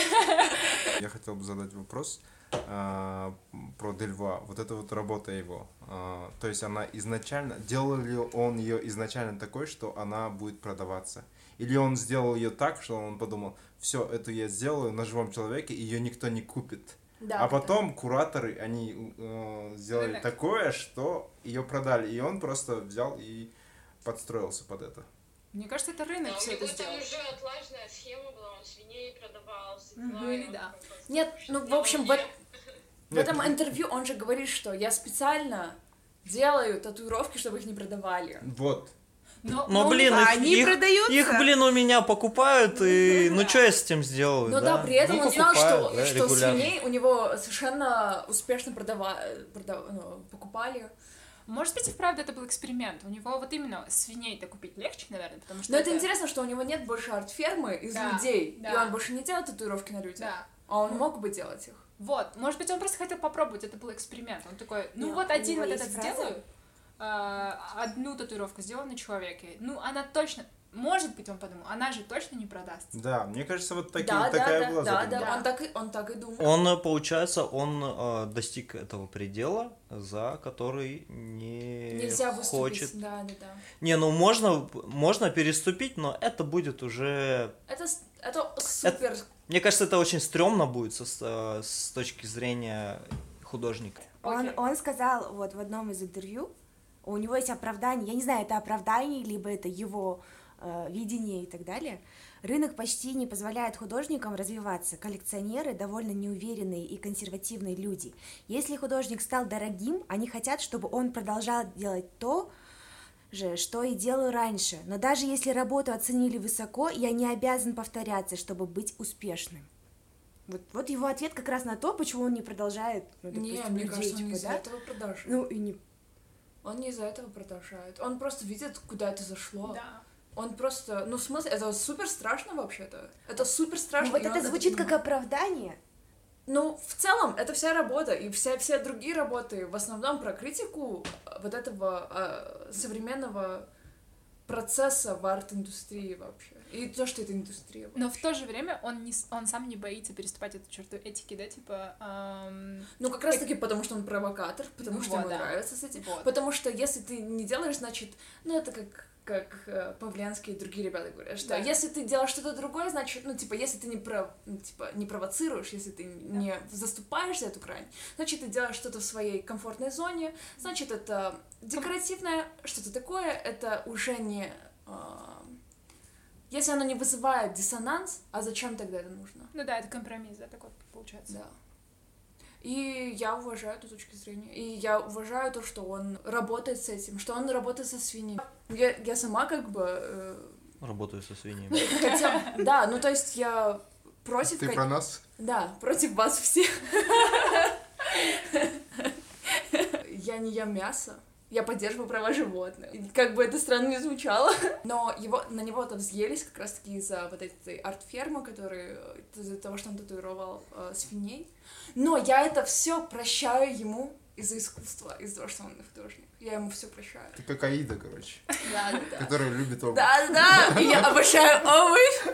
Я хотел бы задать вопрос а, про Дельва. Вот это вот работа его. А, то есть она изначально... Делал ли он ее изначально такой, что она будет продаваться? Или он сделал ее так, что он подумал, все, это я сделаю на живом человеке, ее никто не купит. Да, а потом кураторы, они э, сделали Рынок. такое, что ее продали. И он просто взял и подстроился под это. Мне кажется, это рынок Да, все это него там сделал. уже отлаженная схема была, он свиней продавал, Ну или да. Нет, ну, в общем, в, в в этом интервью он же говорит, что я специально делаю татуировки, чтобы их не продавали. Вот. Но, Но, но- блин, а их, они их- продаются. их, блин, у меня покупают, и ну что я с этим сделаю? Но да, при этом Ну, он знал, покупаю, что, да, что регулярно. свиней у него совершенно успешно продава... прода- ну, покупали. Может быть, и вправду это был эксперимент. У него вот именно свиней-то купить легче, наверное, потому что Но это интересно, что у него нет больше арт-фермы из Да, людей, и да. он больше не делает татуировки на людях. Да. А он мог бы делать их. Вот, может быть, он просто хотел попробовать, это был эксперимент. Он такой, ну Не, вот один вот этот фраза. сделаю, а, одну татуировку сделаю на человеке. Ну, она точно, может быть, он подумал, она же точно не продастся. Да, мне кажется, вот таки- да, такая да, да, была да, задумка. да, он так и он так и думал. Он, э, получается, он э, достиг этого предела, за который не Нельзя выступить. хочет. Да, да, да. Не, ну можно, можно переступить, но это будет уже... Это, это супер. Мне кажется, это очень стрёмно будет со- с, э, с точки зрения художника. Он, Окей. он сказал вот в одном из интервью, у него есть оправдание, я не знаю, это оправдание, либо это его э, видение и так далее. Рынок почти не позволяет художникам развиваться. Коллекционеры довольно неуверенные и консервативные люди. Если художник стал дорогим, они хотят, чтобы он продолжал делать то же, что и делал раньше. Но даже если работу оценили высоко, я не обязан повторяться, чтобы быть успешным. Вот, вот его ответ как раз на то, почему он не продолжает, ну, не, допустим, мне людей, кажется, он не типа, из-за да? этого продолжает. Ну, и не... Он не из-за этого продолжает. Он просто видит, куда это зашло. Да. Он просто, ну, в смысле, это супер страшно вообще-то. Это супер страшно. Ну, вот это звучит как понимает. оправдание. Ну, в целом, это вся работа, и вся, все другие работы в основном про критику э, вот этого э, современного процесса в арт-индустрии вообще. И то, что это индустрия. Но в то же время он, не, он сам не боится переступать эту черту этики, да, типа... ам, Ну, как раз таки потому, что он провокатор, потому Ну что вот, ему да. нравится с этим. Вот. Потому что если ты не делаешь, значит, ну, это как как э, Павленский и другие ребята говорят, что Да. если ты делаешь что-то другое, значит, ну, типа, если ты не, про, ну, типа, не провоцируешь, если ты не заступаешь за эту грань, значит, ты делаешь что-то в своей комфортной зоне, значит, это декоративное, что-то такое, это уже не... а, если оно не вызывает диссонанс, а зачем тогда это нужно? Ну да, это компромисс, да, такой получается. Да. И я уважаю эту точку зрения. И я уважаю то, что он работает с этим, что он работает со свиньями. Я, я сама как бы э, Работаю со свиньями. хотя... Да, ну то есть я против... Ты про нас? Да, против вас всех. [LAUGHS] Я не ем мясо. Я поддерживаю права животных. Как бы это странно не звучало. [LAUGHS] Но его, на него там взъелись как раз-таки из-за вот этой арт-фермы, который, из-за того, что он татуировал э, свиней. Но я это все прощаю ему из-за искусства, из-за того, что он художник. Я ему все прощаю. Ты как Аида, короче, Да, [LAUGHS] да, да. которая любит обувь. Да, да, и я обожаю обувь.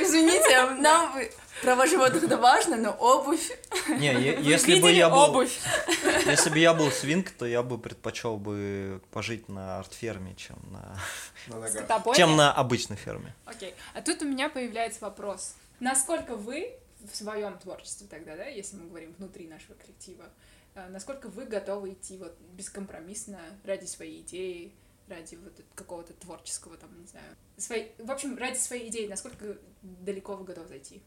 Извините, нам права животных это важно, но обувь. Не, если бы я был, обувь? если бы я был свинк, то я бы предпочел бы пожить на арт-ферме, чем на, чем на обычной ферме. Окей. А тут у меня появляется вопрос. Насколько вы в своем творчестве тогда, да, если мы говорим внутри нашего коллектива, насколько вы готовы идти вот бескомпромиссно ради своей идеи, ради вот какого-то творческого, там, не знаю, своей, в общем, ради своей идеи, насколько далеко вы готовы зайти?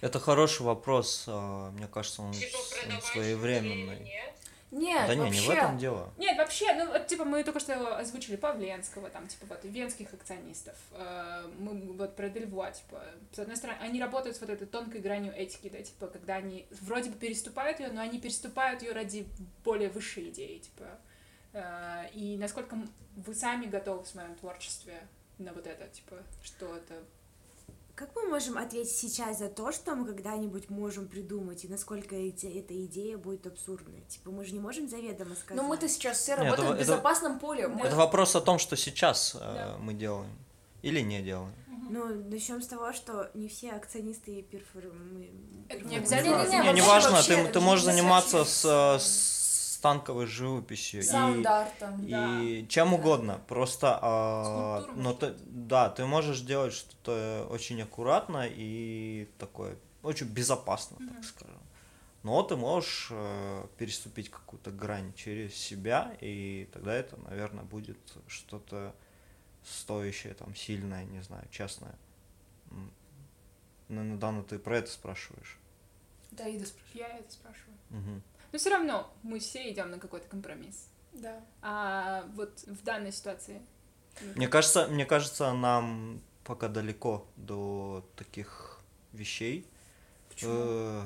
Это хороший вопрос, а, мне кажется, он Типа он своевременный. нет? Нет, Да не, вообще. не в этом дело. Нет, вообще, ну вот типа мы только что озвучили Павленского, там, типа вот венских акционистов, э, мы вот про Дельвуа, типа, с одной стороны, они работают с вот этой тонкой гранью этики, да, типа, когда они вроде бы переступают ее, но они переступают ее ради более высшей идеи, типа, Э, и насколько вы сами готовы в своем творчестве на вот это, типа, что это Как мы можем ответить сейчас за то, что мы когда-нибудь можем придумать, и насколько эти, эта идея будет абсурдной? Типа, мы же не можем заведомо сказать. Но мы-то сейчас все Нет, работаем это- в безопасном поле. Мы- Это вопрос о том, что сейчас э, Да. мы делаем или не делаем. Ну, начнем с того, что не все акционисты перформы... Это не обязательно. Не-не-не, Не, вообще- неважно, вообще ты, это ты не можешь заниматься с, с станковой живописью и, Саунд-артом. и чем угодно. Просто, а, но ты, да, ты можешь делать что-то очень аккуратно и такое очень безопасно, так скажем. Но ты можешь э, переступить какую-то грань через себя, и тогда это, наверное, будет что-то стоящее, там, сильное, не знаю, честное. Ну, Дана, ты про это спрашиваешь. Да, Ида спрашивает. я это спрашиваю. Мгм. Но все равно мы все идем на какой-то компромисс. Да. А вот в данной ситуации Мне кажется, мне кажется, нам пока далеко до таких вещей. Почему? Э,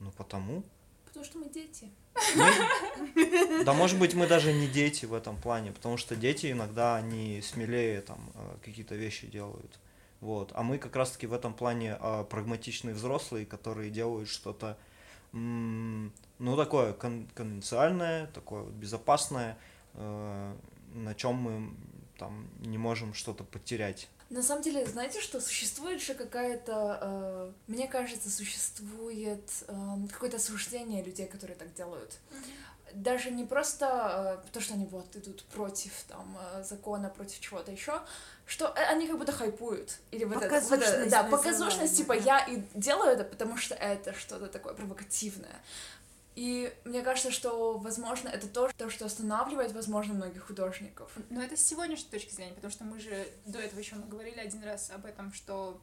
ну потому. Потому что мы дети. Мы- Да, может быть, мы даже не дети в этом плане, потому что дети иногда они смелее там э, какие-то вещи делают. Вот. А мы как раз-таки в этом плане э, прагматичные взрослые, которые делают что-то, ну, такое кон- конвенциальное, такое вот безопасное, э, на чем мы там не можем что-то потерять. На самом деле, знаете, что существует же какая-то, э, мне кажется, существует э, какое-то осуждение людей, которые так делают. Даже не просто э, то, что они вот идут против там э, закона, против чего-то еще, что э, они как будто хайпуют. Или вот это, вот это- да, показушность, типа да. я и делаю это, потому что это что-то такое провокативное. И мне кажется, что, возможно, это то, то, что останавливает, возможно, многих художников. Но это с сегодняшней точки зрения, потому что мы же до этого еще говорили один раз об этом, что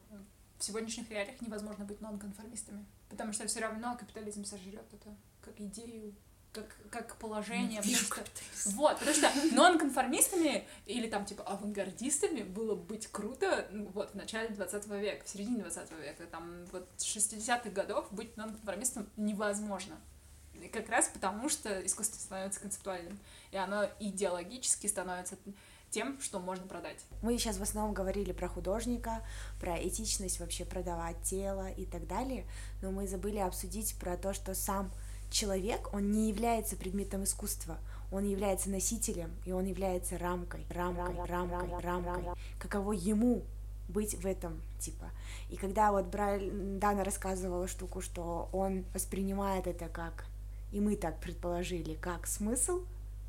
в сегодняшних реалиях невозможно быть нонконформистами, потому что все равно капитализм сожрет это как идею, как, как положение. потому что-. Вот, потому что нонконформистами или там типа авангардистами было быть круто ну, вот в начале 20 века, в середине 20 века, там вот 60-х годов быть нонконформистом невозможно. И как раз потому, что искусство становится концептуальным, и оно идеологически становится тем, что можно продать. Мы сейчас в основном говорили про художника, про этичность вообще продавать тело и так далее, но мы забыли обсудить про то, что сам человек, он не является предметом искусства, он является носителем, и он является рамкой, рамкой, рамкой, рамкой. Каково ему быть в этом, типа. И когда вот Брайль, Дана рассказывала штуку, что он воспринимает это как, и мы так предположили, как смысл,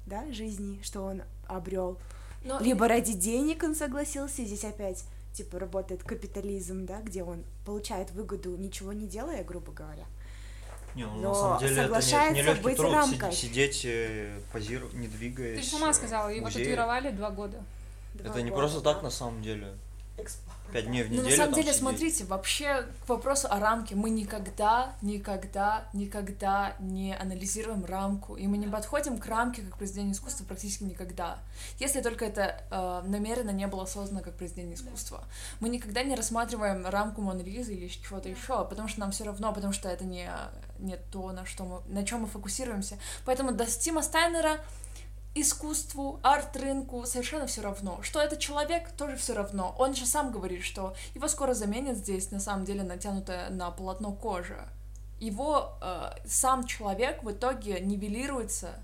да, жизни, что он обрел, Но либо ради денег он согласился, здесь опять типа работает капитализм, да, где он получает выгоду, ничего не делая, грубо говоря. Не, ну, Но на самом деле это не, не легкий быть труд рамкой. си- сидеть, э, позировать, не двигаясь. Ты же сама э, сказала, его татуировали два года. Это не просто так на самом деле. Пять дней в Ну, неделю. на самом там деле, сидеть. смотрите, вообще к вопросу о рамке мы никогда, никогда, никогда не анализируем рамку, и мы не подходим к рамке как произведению искусства практически никогда, если только это э, намеренно не было создано как произведение искусства. Мы никогда не рассматриваем рамку Моны Лизы или чего-то еще, потому что нам все равно, потому что это не, не то, на, что мы, на чем мы фокусируемся. Поэтому до Стима Стайнера искусству, арт-рынку совершенно все равно. Что это человек, тоже все равно. Он же сам говорит, что его скоро заменят здесь, на самом деле, натянутая на полотно кожа. Его э, сам человек в итоге нивелируется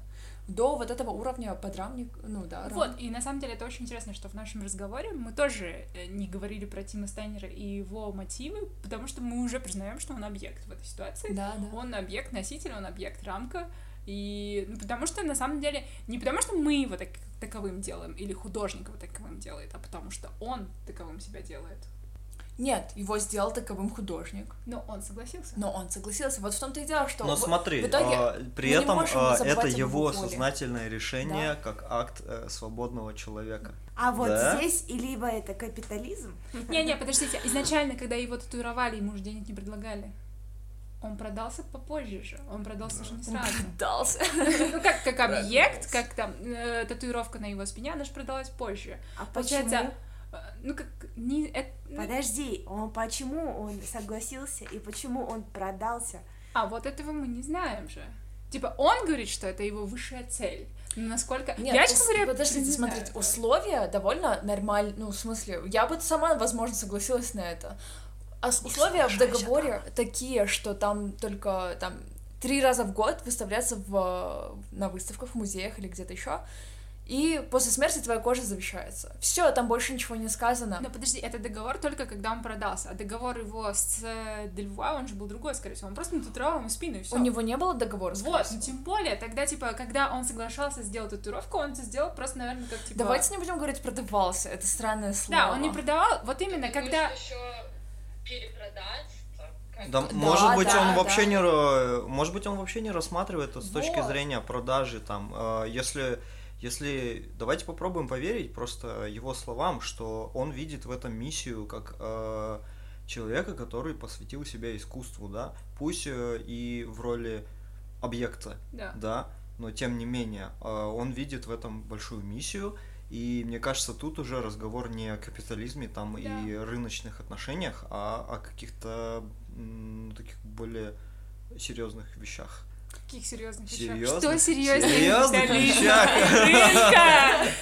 до вот этого уровня подрамник, ну да. рам- Вот, и на самом деле это очень интересно, что в нашем разговоре мы тоже э, не говорили про Тима Стайнера и его мотивы, потому что мы уже признаем, что он объект в этой ситуации. Да, да. Он объект носитель, он объект рамка. И ну, потому что на самом деле не потому что мы его так, таковым делаем или художник его таковым делает, а потому что он таковым себя делает. Нет, его сделал таковым художник. Но он согласился. Но он согласился. Вот в том-то и дело, что... Но в- смотри, в итоге а, при мы не этом можем а, это его воле. сознательное решение как акт э, свободного человека. А вот Да? здесь и либо это капитализм, Не-не, подождите, изначально, когда его татуировали, ему же денег не предлагали. Он продался попозже же, он продался же не сразу. дался. [LAUGHS] Ну, как, как объект, как там э, татуировка на его спине, она же продалась позже. а Получается, почему? Ну, как, не, это- ну, Подожди, он почему он согласился и почему он продался? а вот этого мы не знаем же. Типа, он говорит, что это его высшая цель. Но насколько... Нет, я, честно ус- говоря, подождите, не смотрите, знаю. условия довольно нормальные, ну, в смысле, я бы сама, возможно, согласилась на это. А условия в договоре такие, что там только там три раза в год выставляться в, на выставках, в музеях или где-то еще, и после смерти твоя кожа завещается. Все, там больше ничего не сказано. Но подожди, это договор только когда он продался, а договор его с Дельвуа, он же был другой, скорее всего. Он просто нататуировал ему спину и все. У него не было договора, Вот, всего. ну тем более, тогда, типа, когда он соглашался сделать татуировку, он это сделал просто, наверное, как, типа... Давайте не будем говорить продавался, это странное слово. Да, он не продавал, вот именно, когда... еще перепродать. как Да, может быть, да, он да. вообще не, может быть, он вообще не рассматривает это с точки Вот. зрения продажи там. э, Если, если, давайте попробуем поверить просто его словам, что он видит в этом миссию как э, человека, который посвятил себя искусству, да, пусть э, и в роли объекта, Да. да, но тем не менее э, он видит в этом большую миссию. И мне кажется, тут уже разговор не о капитализме там и Да. рыночных отношениях, а о каких-то таких более серьезных вещах. Каких серьезных вещах? Серьезных? Что серьезных? Серьезных вещах?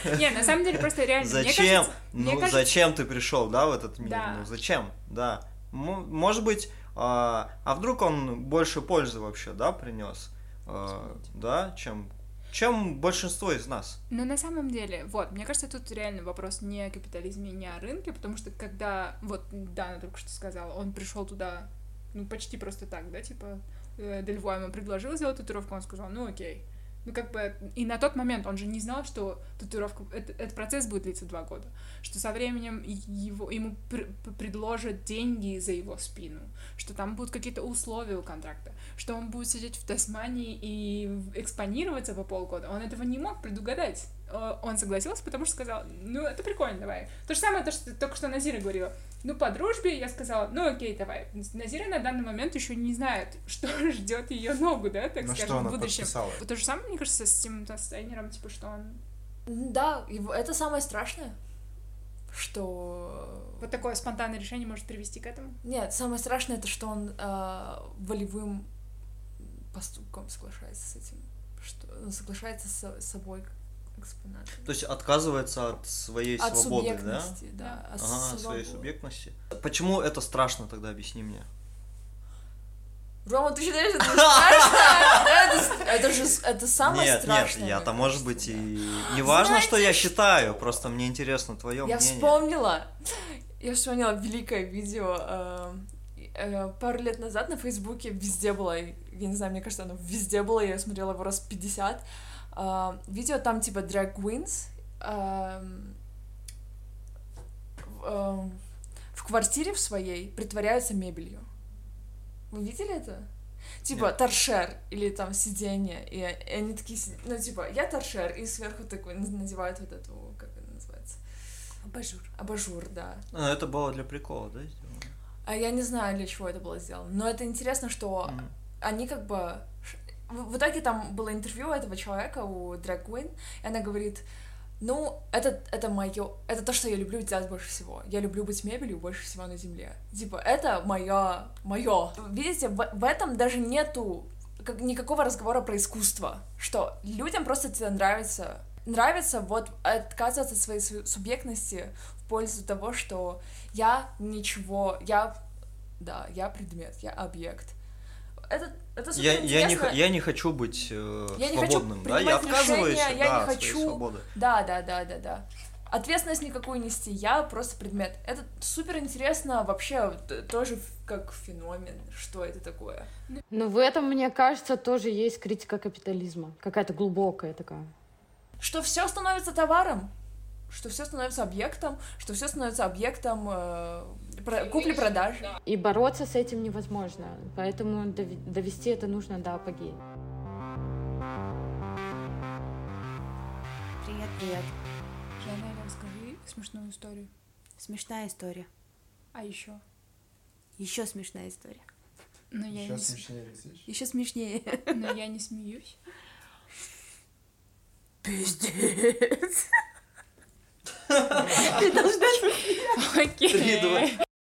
Рынка! Не, на самом деле просто реально. Зачем? ну, зачем ты пришел, да, в этот мир? Ну, зачем? Да. Может быть, а, а вдруг он больше пользы вообще, да, принес? А, да, чем, чем большинство из нас. Но на самом деле, вот, мне кажется, тут реально вопрос не о капитализме, не о рынке, потому что когда, вот, Дана только что сказала, он пришел туда, ну, почти просто так, да, типа, Дельво ему предложил сделать татуировку, он сказал, ну, окей. Ну, как бы, и на тот момент он же не знал, что татуировка, это- этот процесс будет длиться два года, что со временем его, ему пр- предложат деньги за его спину, что там будут какие-то условия у контракта, что он будет сидеть в Тасмании и экспонироваться по полгода. Он этого не мог предугадать. Э, Он согласился, потому что сказал, ну, это прикольно, давай. То же самое, то, что только что Назира говорила. Ну, по дружбе я сказала, ну, окей, давай. Назира на данный момент еще не знает, [LAUGHS] что ждет ее ногу, да, так На скажем, что она в будущем. подписала? То же самое, мне кажется, с Тимом Тастайнером, типа, что он Да, это самое страшное, что... вот такое спонтанное решение может привести к этому. Нет, самое страшное, это что он э, волевым поступком соглашается с этим, что он соглашается с собой как экспонатом. То есть отказывается от своей От свободы, да? субъектности, да. от Ага, своей свободы. субъектности. Почему это страшно тогда, объясни мне. Рома, ты считаешь, это [LAUGHS] страшно? Это, это же это самое нет, страшное. нет, я-то, мне может быть, и не важно, что я считаю, просто мне интересно твое Я мнение. вспомнила, я вспомнила великое видео э, э, пару лет назад на Фейсбуке везде было, я не знаю, мне кажется, оно везде было, я смотрела его раз 50. Э, видео там типа drag queens эм, в, эм, в квартире в своей притворяются мебелью. Вы видели это? Типа Нет. торшер или там сиденье, и, и они такие, ну типа, я торшер, и сверху такой надевают вот эту, как это называется, Абажур. Абажур, да. А, это было для прикола, да, сделано? А я не знаю, для чего это было сделано. Но это интересно, что Мгм. они как бы... В, итоге там было интервью этого человека у Drag Queen, и она говорит, ну, это, это мое, это то, что я люблю делать больше всего. Я люблю быть мебелью больше всего на земле. Типа, это мое, мое. Видите, в, в этом даже нету как, никакого разговора про искусство, что людям просто это нравится. Нравится вот отказываться от своей су- субъектности в пользу того, что я ничего, я, да, я предмет, я объект. Это, это супер Я, я, не, я не хочу быть э, Я не хочу свободным, да, я отказываюсь решения, я да, не хочу- свободы. Да, да, да, да, да. Ответственность никакую нести, я просто предмет. Это супер интересно вообще тоже как феномен, что это такое. Но в этом, мне кажется, тоже есть критика капитализма. Какая-то глубокая такая. Что все становится товаром, что все становится объектом, что все становится объектом э, купли-продажи. И бороться с этим невозможно. Поэтому довести это нужно до апогея. Привет, привет. Жанна, расскажи смешную историю. Смешная история. А еще? Еще смешная история. Но я, Еще не, смешнее. Еще смешнее. но я не смеюсь. Пиздец. [LAUGHS] Окей. Три, два.